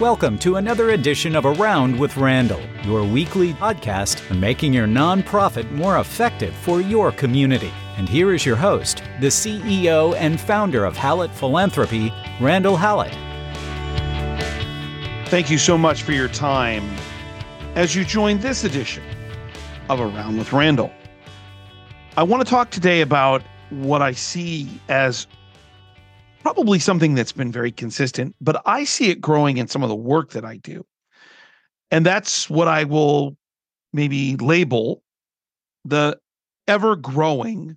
Welcome to another edition of Around with Randall, your weekly podcast on making your nonprofit more effective for your community. And here is your host, the CEO and founder of Hallett Philanthropy, Randall Hallett. Thank you so much for your time as you join this edition of Around with Randall. I want to talk today about what I see as probably something that's been very consistent, but I see it growing in some of the work that I do. And that's what I will maybe label the ever growing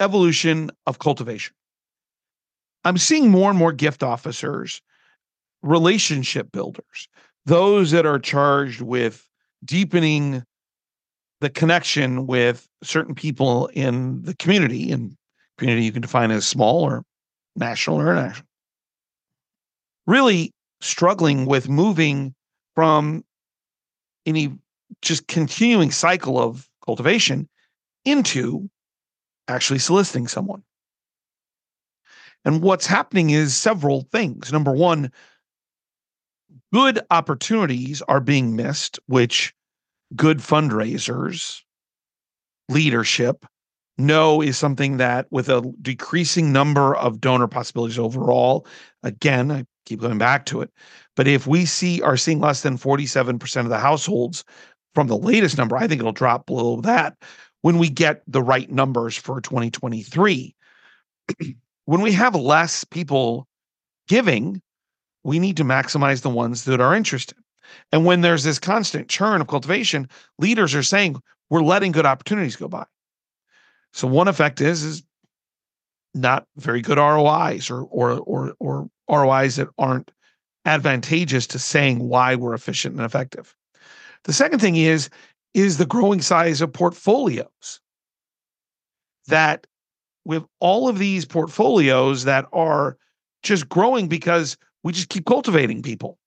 evolution of cultivation. I'm seeing more and more gift officers, relationship builders, those that are charged with deepening the connection with certain people in the community and community you can define as small or national or international, really struggling with moving from any just continuing cycle of cultivation into actually soliciting someone. And what's happening is several things. Number one, good opportunities are being missed, which good fundraisers, leadership, no is something that with a decreasing number of donor possibilities overall again i keep going back to it but if we see are seeing less than 47% of the households from the latest number i think it'll drop below that when we get the right numbers for 2023 when we have less people giving we need to maximize the ones that are interested. And when there's this constant churn of cultivation leaders are saying we're letting good opportunities go by so one effect is is not very good ROIs or or or or ROIs that aren't advantageous to saying why we're efficient and effective. The second thing is is the growing size of portfolios. That with all of these portfolios that are just growing because we just keep cultivating people.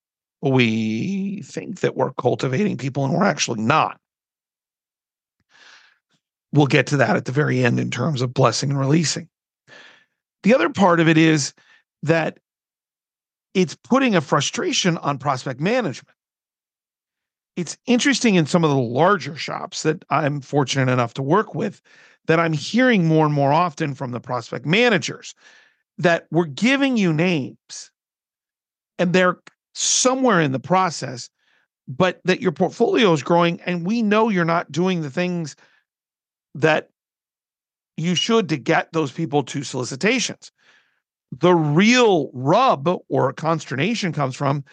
We think that we're cultivating people and we're actually not we'll get to that at the very end in terms of blessing and releasing. The other part of it is that it's putting a frustration on prospect management. It's interesting in some of the larger shops that I'm fortunate enough to work with that I'm hearing more and more often from the prospect managers that we're giving you names and they're somewhere in the process, but that your portfolio is growing and we know you're not doing the things that you should to get those people to solicitations. The real rub or consternation comes from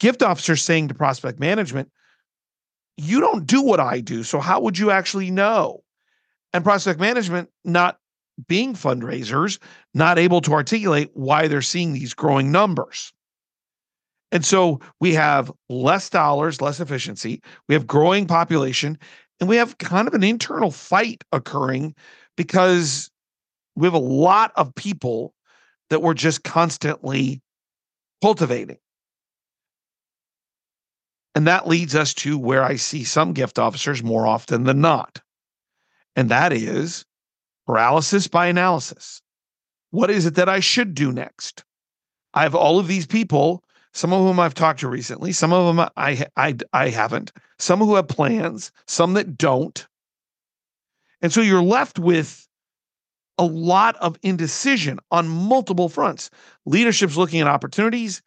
gift officers saying to prospect management, You don't do what I do. So, how would you actually know? And prospect management not being fundraisers, not able to articulate why they're seeing these growing numbers. And so we have less dollars, less efficiency. We have growing population, and we have kind of an internal fight occurring because we have a lot of people that we're just constantly cultivating. And that leads us to where I see some gift officers more often than not. And that is paralysis by analysis. What is it that I should do next? I have all of these people some of whom I've talked to recently, some of them I, I, I haven't, some who have plans, some that don't. And so you're left with a lot of indecision on multiple fronts. Leadership's looking at opportunities,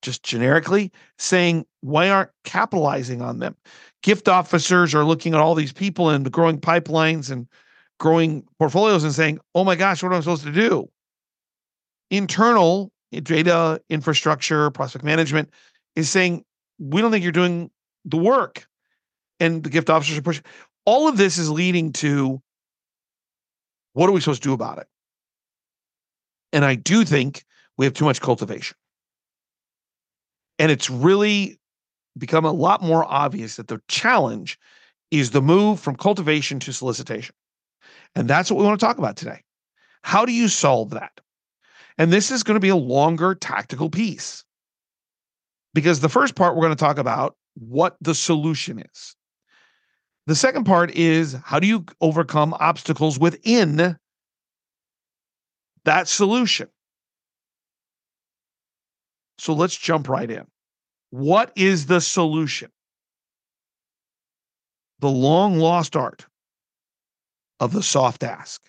just generically saying, why aren't capitalizing on them? Gift officers are looking at all these people and growing pipelines and growing portfolios and saying, oh my gosh, what am I supposed to do? Internal data infrastructure, prospect management is saying, we don't think you're doing the work. And the gift officers are pushing. All of this is leading to what are we supposed to do about it? And I do think we have too much cultivation. And it's really become a lot more obvious that the challenge is the move from cultivation to solicitation. And that's what we want to talk about today. How do you solve that? And this is going to be a longer tactical piece because the first part we're going to talk about what the solution is. The second part is how do you overcome obstacles within that solution? So let's jump right in. What is the solution? The long lost art of the soft ask.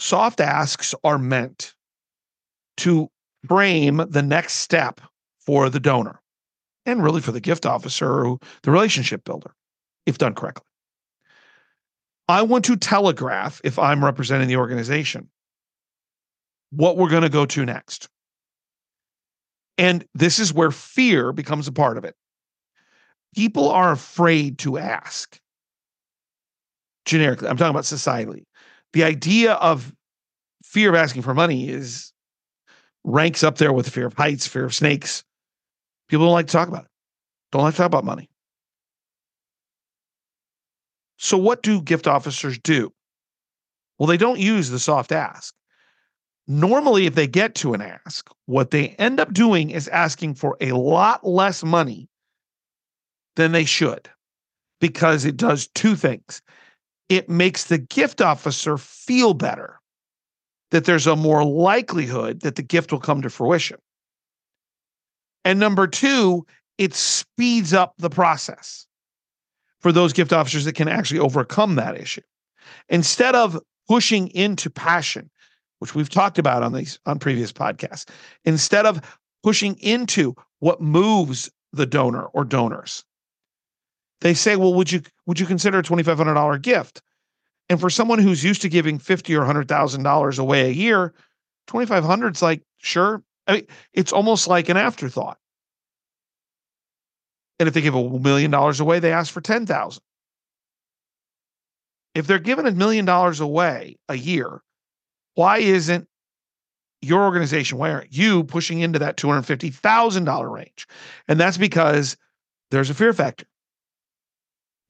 Soft asks are meant to frame the next step for the donor and really for the gift officer or the relationship builder, if done correctly. I want to telegraph, if I'm representing the organization, what we're going to go to next. And this is where fear becomes a part of it. People are afraid to ask. Generically, I'm talking about societally. The idea of fear of asking for money is ranks up there with fear of heights, fear of snakes. People don't like to talk about it. Don't like to talk about money. So, what do gift officers do? Well, they don't use the soft ask. Normally, if they get to an ask, what they end up doing is asking for a lot less money than they should because it does two things. It makes the gift officer feel better that there's a more likelihood that the gift will come to fruition. And number two, it speeds up the process for those gift officers that can actually overcome that issue. Instead of pushing into passion, which we've talked about on these on previous podcasts, instead of pushing into what moves the donor or donors, they say, "Well, would you would you consider a twenty five hundred dollar gift?" And for someone who's used to giving fifty or hundred thousand dollars away a year, twenty five hundred is like sure. I mean, it's almost like an afterthought. And if they give a million dollars away, they ask for 10,000. If they're giving a million dollars away a year, why isn't your organization, why aren't you pushing into that $250,000 range? And that's because there's a fear factor.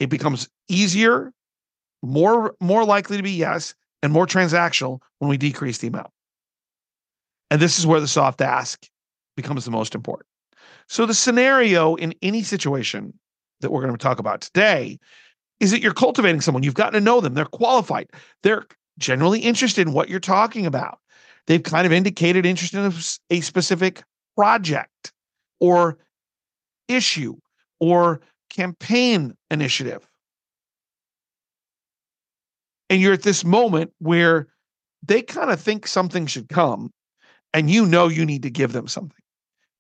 It becomes easier, more, more likely to be yes, and more transactional when we decrease the amount. And this is where the soft ask becomes the most important. So, the scenario in any situation that we're going to talk about today is that you're cultivating someone, you've gotten to know them, they're qualified, they're generally interested in what you're talking about. They've kind of indicated interest in a, a specific project or issue or campaign initiative. And you're at this moment where they kind of think something should come and you know you need to give them something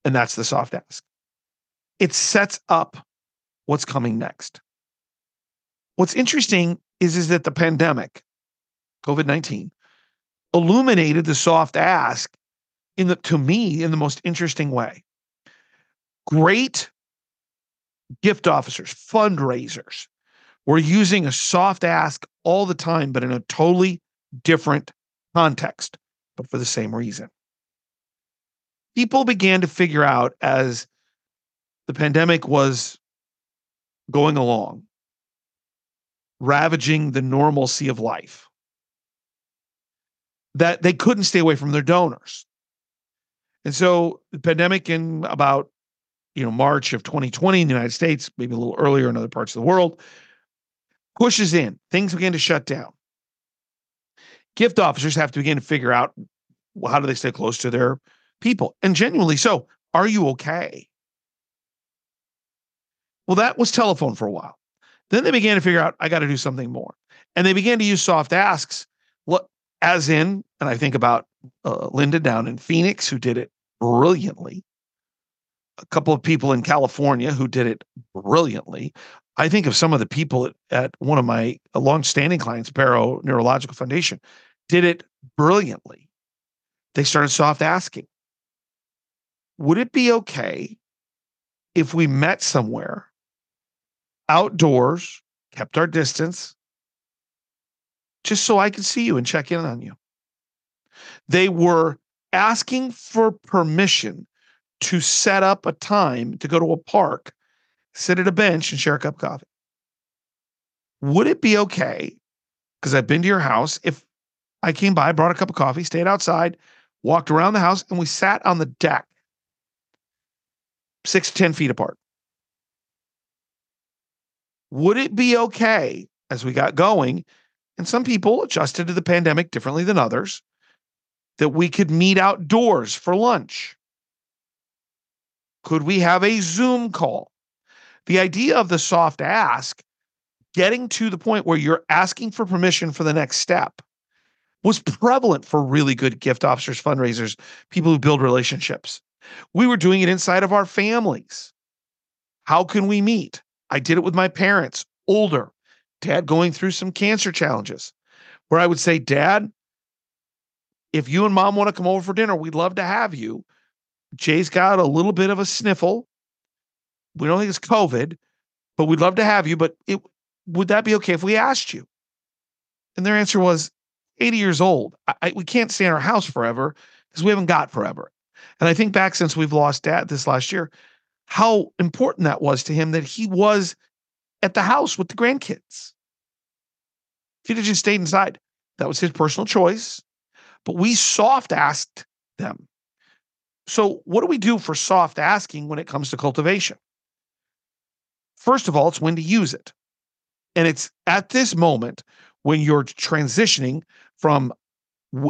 and that's the soft ask. It sets up what's coming next. What's interesting is, is that the pandemic, COVID 19, illuminated the soft ask in the to me in the most interesting way. Great gift officers, fundraisers were using a soft ask all the time, but in a totally different context, but for the same reason people began to figure out as the pandemic was going along, ravaging the normalcy of life, that they couldn't stay away from their donors. And so the pandemic in about you know March of 2020 in the United States, maybe a little earlier in other parts of the world, pushes in. Things begin to shut down. Gift officers have to begin to figure out well, how do they stay close to their people, and genuinely so. Are you okay? Well, that was telephone for a while. Then they began to figure out, I got to do something more. And they began to use soft asks, as in, and I think about uh, Linda down in Phoenix, who did it brilliantly. A couple of people in California who did it brilliantly. I think of some of the people at, at one of my longstanding clients, Barrow Neurological Foundation, did it brilliantly. They started soft asking would it be okay if we met somewhere outdoors, kept our distance, just so I could see you and check in on you? They were asking for permission to set up a time to go to a park, sit at a bench, and share a cup of coffee. Would it be okay? Because I've been to your house. If I came by, brought a cup of coffee, stayed outside, walked around the house, and we sat on the deck six to 10 feet apart. Would it be okay as we got going? And some people adjusted to the pandemic differently than others, that we could meet outdoors for lunch Could we have a Zoom call? The idea of the soft ask, getting to the point where you're asking for permission for the next step, was prevalent for really good gift officers, fundraisers, people who build relationships. We were doing it inside of our families. How can we meet? I did it with my parents, older, dad going through some cancer challenges, where I would say, Dad, if you and mom want to come over for dinner, we'd love to have you. Jay's got a little bit of a sniffle. We don't think it's COVID, but we'd love to have you. But it, would that be okay if we asked you? And their answer was 80 years old. I, we can't stay in our house forever because we haven't got forever. And I think back since we've lost dad this last year, how important that was to him that he was at the house with the grandkids. If he'd have just stayed inside, that was his personal choice. But we soft asked them. So, what do we do for soft asking when it comes to cultivation? First of all, it's when to use it. And it's at this moment when you're transitioning from,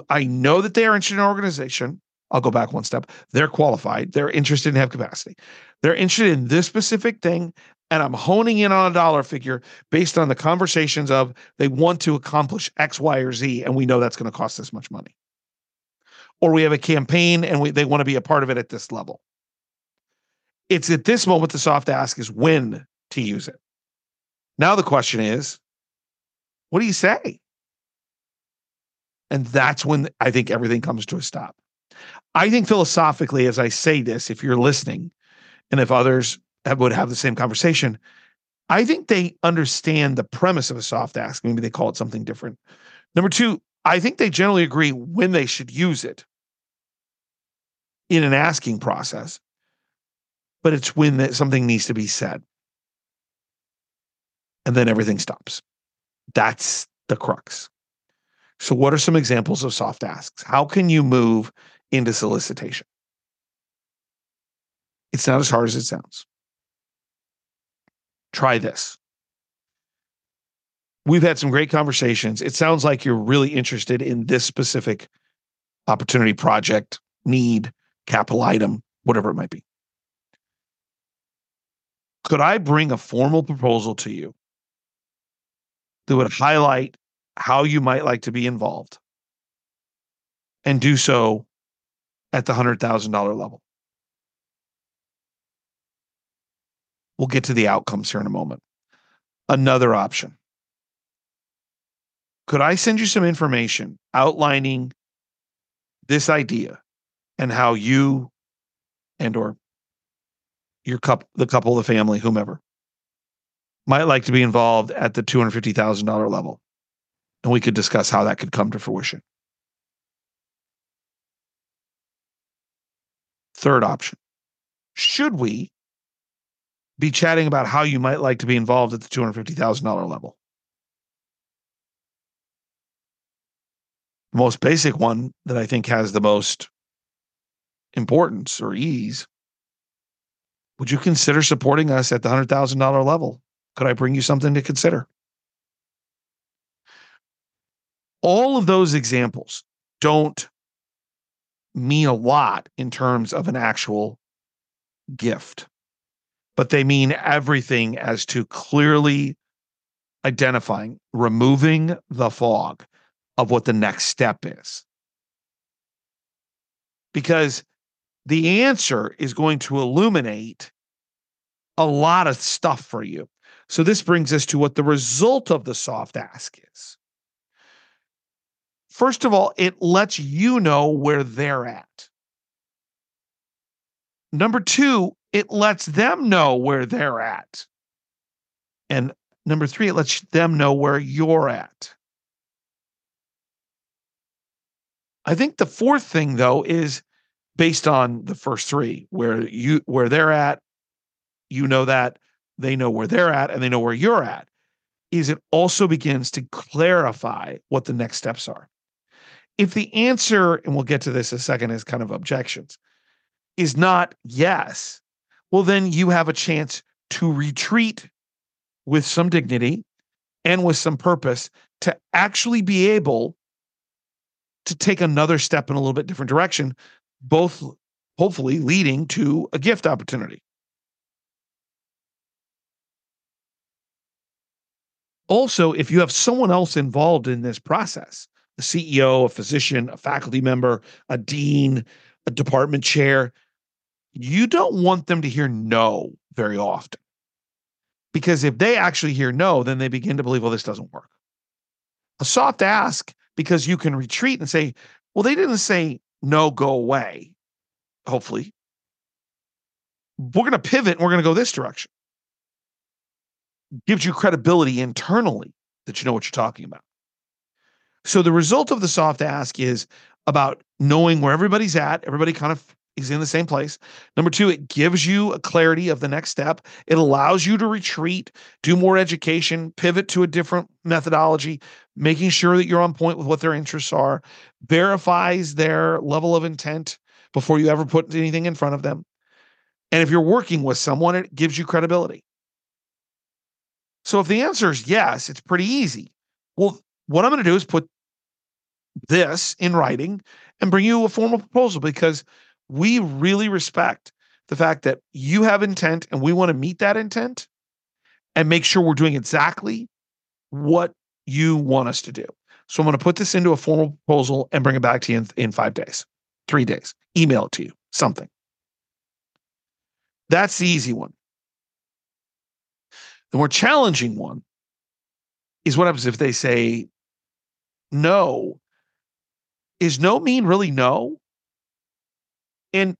I know that they are interested in an organization. I'll go back one step. They're qualified. They're interested and have capacity. They're interested in this specific thing. And I'm honing in on a dollar figure based on the conversations of they want to accomplish X, Y, or Z. And we know that's going to cost this much money. Or we have a campaign and we, they want to be a part of it at this level. It's at this moment the soft ask is when to use it. Now the question is, what do you say? And that's when I think everything comes to a stop. I think philosophically, as I say this, if you're listening, and if others have, would have the same conversation, I think they understand the premise of a soft ask. Maybe they call it something different. Number two, I think they generally agree when they should use it in an asking process, but it's when that something needs to be said. And then everything stops. That's the crux. So, what are some examples of soft asks? How can you move into solicitation? It's not as hard as it sounds. Try this. We've had some great conversations. It sounds like you're really interested in this specific opportunity, project, need, capital item, whatever it might be. Could I bring a formal proposal to you that would highlight how you might like to be involved and do so at the $100,000 level? We'll get to the outcomes here in a moment. Another option. Could I send you some information outlining this idea and how you and or your couple the couple the family whomever might like to be involved at the $250,000 level and we could discuss how that could come to fruition. Third option. Should we be chatting about how you might like to be involved at the $250,000 level. The most basic one that I think has the most importance or ease. Would you consider supporting us at the $100,000 level? Could I bring you something to consider? All of those examples don't mean a lot in terms of an actual gift but they mean everything as to clearly identifying, removing the fog of what the next step is. Because the answer is going to illuminate a lot of stuff for you. So, this brings us to what the result of the soft ask is. First of all, it lets you know where they're at. Number two, it lets them know where they're at. And number three, it lets them know where you're at. I think the fourth thing though is based on the first three, where you where they're at, you know that, they know where they're at, and they know where you're at, is it also begins to clarify what the next steps are. If the answer, and we'll get to this a second is kind of objections, is not yes, well, then you have a chance to retreat with some dignity and with some purpose to actually be able to take another step in a little bit different direction, both hopefully leading to a gift opportunity. Also, if you have someone else involved in this process, a CEO, a physician, a faculty member, a dean, a department chair, you don't want them to hear no very often. Because if they actually hear no, then they begin to believe, well, this doesn't work. A soft ask, because you can retreat and say, well, they didn't say no, go away, hopefully. We're going to pivot and we're going to go this direction. Gives you credibility internally that you know what you're talking about. So the result of the soft ask is about knowing where everybody's at. Everybody kind of is in the same place. Number two, it gives you a clarity of the next step. It allows you to retreat, do more education, pivot to a different methodology, making sure that you're on point with what their interests are, verifies their level of intent before you ever put anything in front of them. And if you're working with someone, it gives you credibility. So if the answer is yes, it's pretty easy. Well, what I'm going to do is put this in writing and bring you a formal proposal because we really respect the fact that you have intent and we want to meet that intent and make sure we're doing exactly what you want us to do. So I'm going to put this into a formal proposal and bring it back to you in, in five days, three days, email it to you, something. That's the easy one. The more challenging one is what happens if they say no. Is no mean really no? And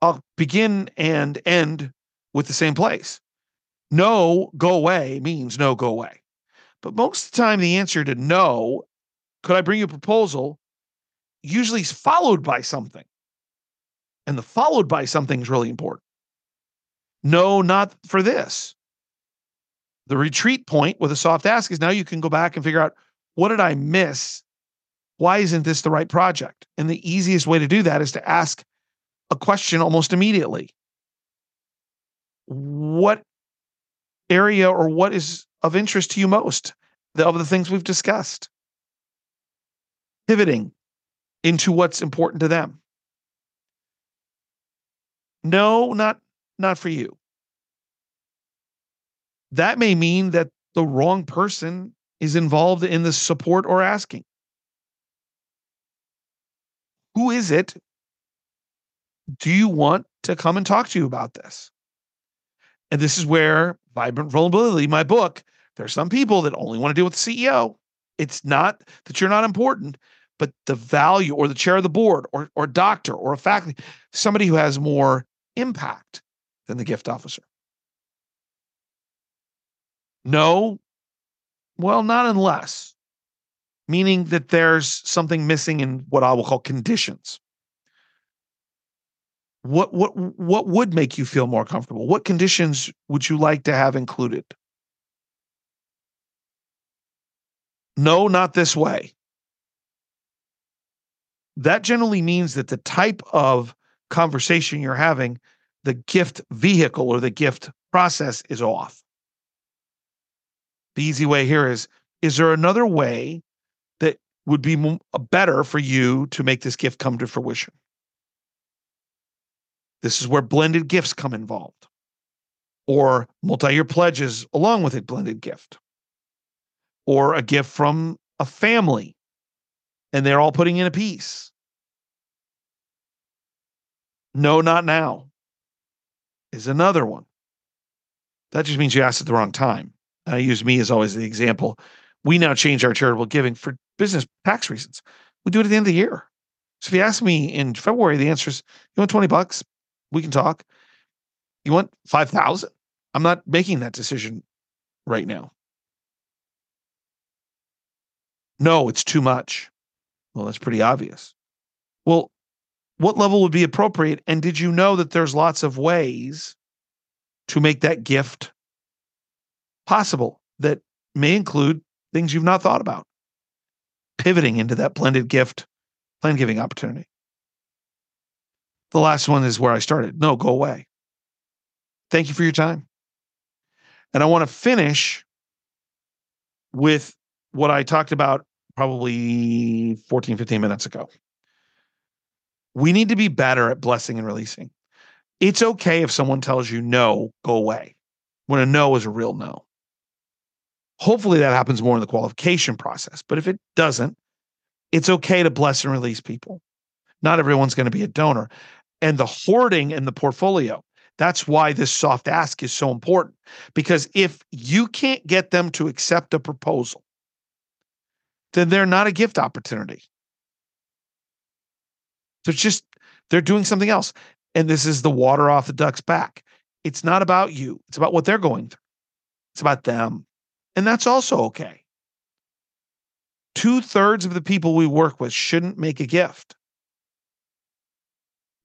I'll begin and end with the same place. No, go away means no, go away. But most of the time, the answer to no, could I bring you a proposal, usually is followed by something. And the followed by something is really important. No, not for this. The retreat point with a soft ask is now you can go back and figure out what did I miss? Why isn't this the right project? And the easiest way to do that is to ask a question almost immediately. What area or what is of interest to you most of the things we've discussed? Pivoting into what's important to them. No, not not for you that may mean that the wrong person is involved in the support or asking. Who is it? Do you want to come and talk to you about this? And this is where Vibrant Vulnerability, my book, there are some people that only want to deal with the CEO. It's not that you're not important, but the value or the chair of the board or, or doctor or a faculty, somebody who has more impact than the gift officer. No. Well, not unless, meaning that there's something missing in what I will call conditions. What what what would make you feel more comfortable? What conditions would you like to have included? No, not this way. That generally means that the type of conversation you're having, the gift vehicle or the gift process is off. The easy way here is is there another way that would be better for you to make this gift come to fruition? This is where blended gifts come involved, or multi year pledges along with a blended gift, or a gift from a family and they're all putting in a piece. No, not now is another one. That just means you asked at the wrong time. I use me as always the example. We now change our charitable giving for business tax reasons. We do it at the end of the year. So if you ask me in February, the answer is you want 20 bucks? We can talk. You want 5,000? I'm not making that decision right now. No, it's too much. Well, that's pretty obvious. Well, what level would be appropriate? And did you know that there's lots of ways to make that gift possible that may include things you've not thought about. Pivoting into that blended gift, plan giving opportunity. The last one is where I started. No, go away. Thank you for your time. And I want to finish with what I talked about probably 14, 15 minutes ago. We need to be better at blessing and releasing. It's okay if someone tells you no, go away, when a no is a real no. Hopefully that happens more in the qualification process. But if it doesn't, it's okay to bless and release people. Not everyone's going to be a donor. And the hoarding in the portfolio, that's why this soft ask is so important. Because if you can't get them to accept a proposal, then they're not a gift opportunity. They're just, they're doing something else. And this is the water off the duck's back. It's not about you, it's about what they're going through, it's about them. And that's also okay. Two thirds of the people we work with shouldn't make a gift.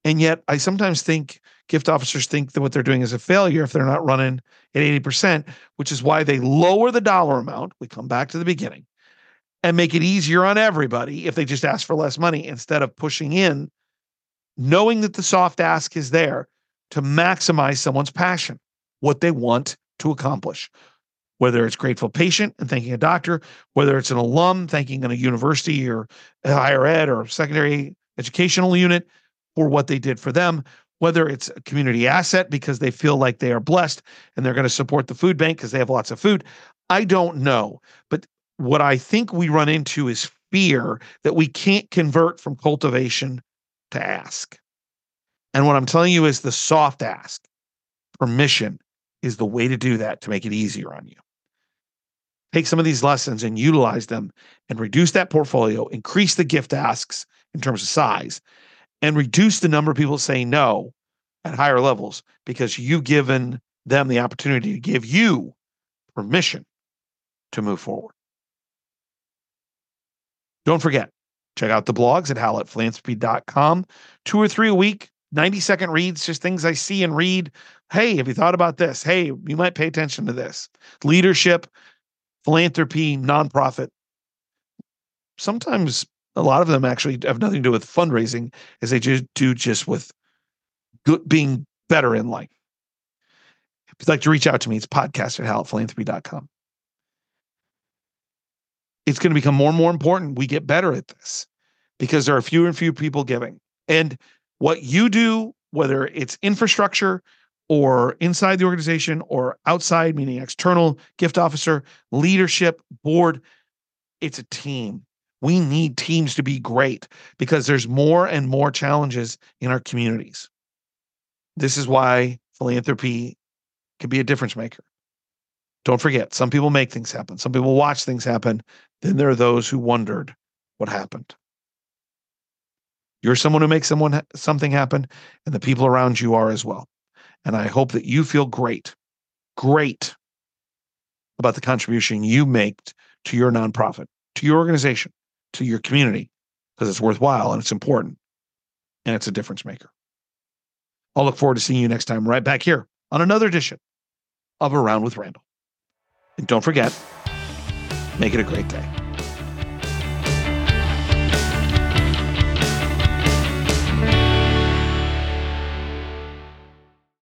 And yet, I sometimes think gift officers think that what they're doing is a failure if they're not running at 80%, which is why they lower the dollar amount. We come back to the beginning and make it easier on everybody if they just ask for less money instead of pushing in, knowing that the soft ask is there to maximize someone's passion, what they want to accomplish. Whether it's grateful patient and thanking a doctor, whether it's an alum thanking a university or higher ed or secondary educational unit for what they did for them, whether it's a community asset because they feel like they are blessed and they're going to support the food bank because they have lots of food. I don't know. But what I think we run into is fear that we can't convert from cultivation to ask. And what I'm telling you is the soft ask, permission is the way to do that to make it easier on you. Take some of these lessons and utilize them and reduce that portfolio, increase the gift asks in terms of size, and reduce the number of people saying no at higher levels because you've given them the opportunity to give you permission to move forward. Don't forget, check out the blogs at hallettphilanthropy.com. Two or three a week, 90 second reads, just things I see and read. Hey, have you thought about this? Hey, you might pay attention to this. Leadership, philanthropy, nonprofit. Sometimes a lot of them actually have nothing to do with fundraising, as they just do just with good, being better in life. If you'd like to reach out to me, it's podcast at hallettphilanthropy.com it's going to become more and more important we get better at this because there are fewer and fewer people giving. And what you do, whether it's infrastructure or inside the organization or outside, meaning external gift officer, leadership, board, it's a team. We need teams to be great because there's more and more challenges in our communities. This is why philanthropy can be a difference maker. Don't forget, some people make things happen. Some people watch things happen. Then there are those who wondered what happened. You're someone who makes someone something happen, and the people around you are as well. And I hope that you feel great, great about the contribution you make to your nonprofit, to your organization, to your community, because it's worthwhile and it's important and it's a difference maker. I'll look forward to seeing you next time right back here on another edition of Around with Randall. And don't forget, make it a great day.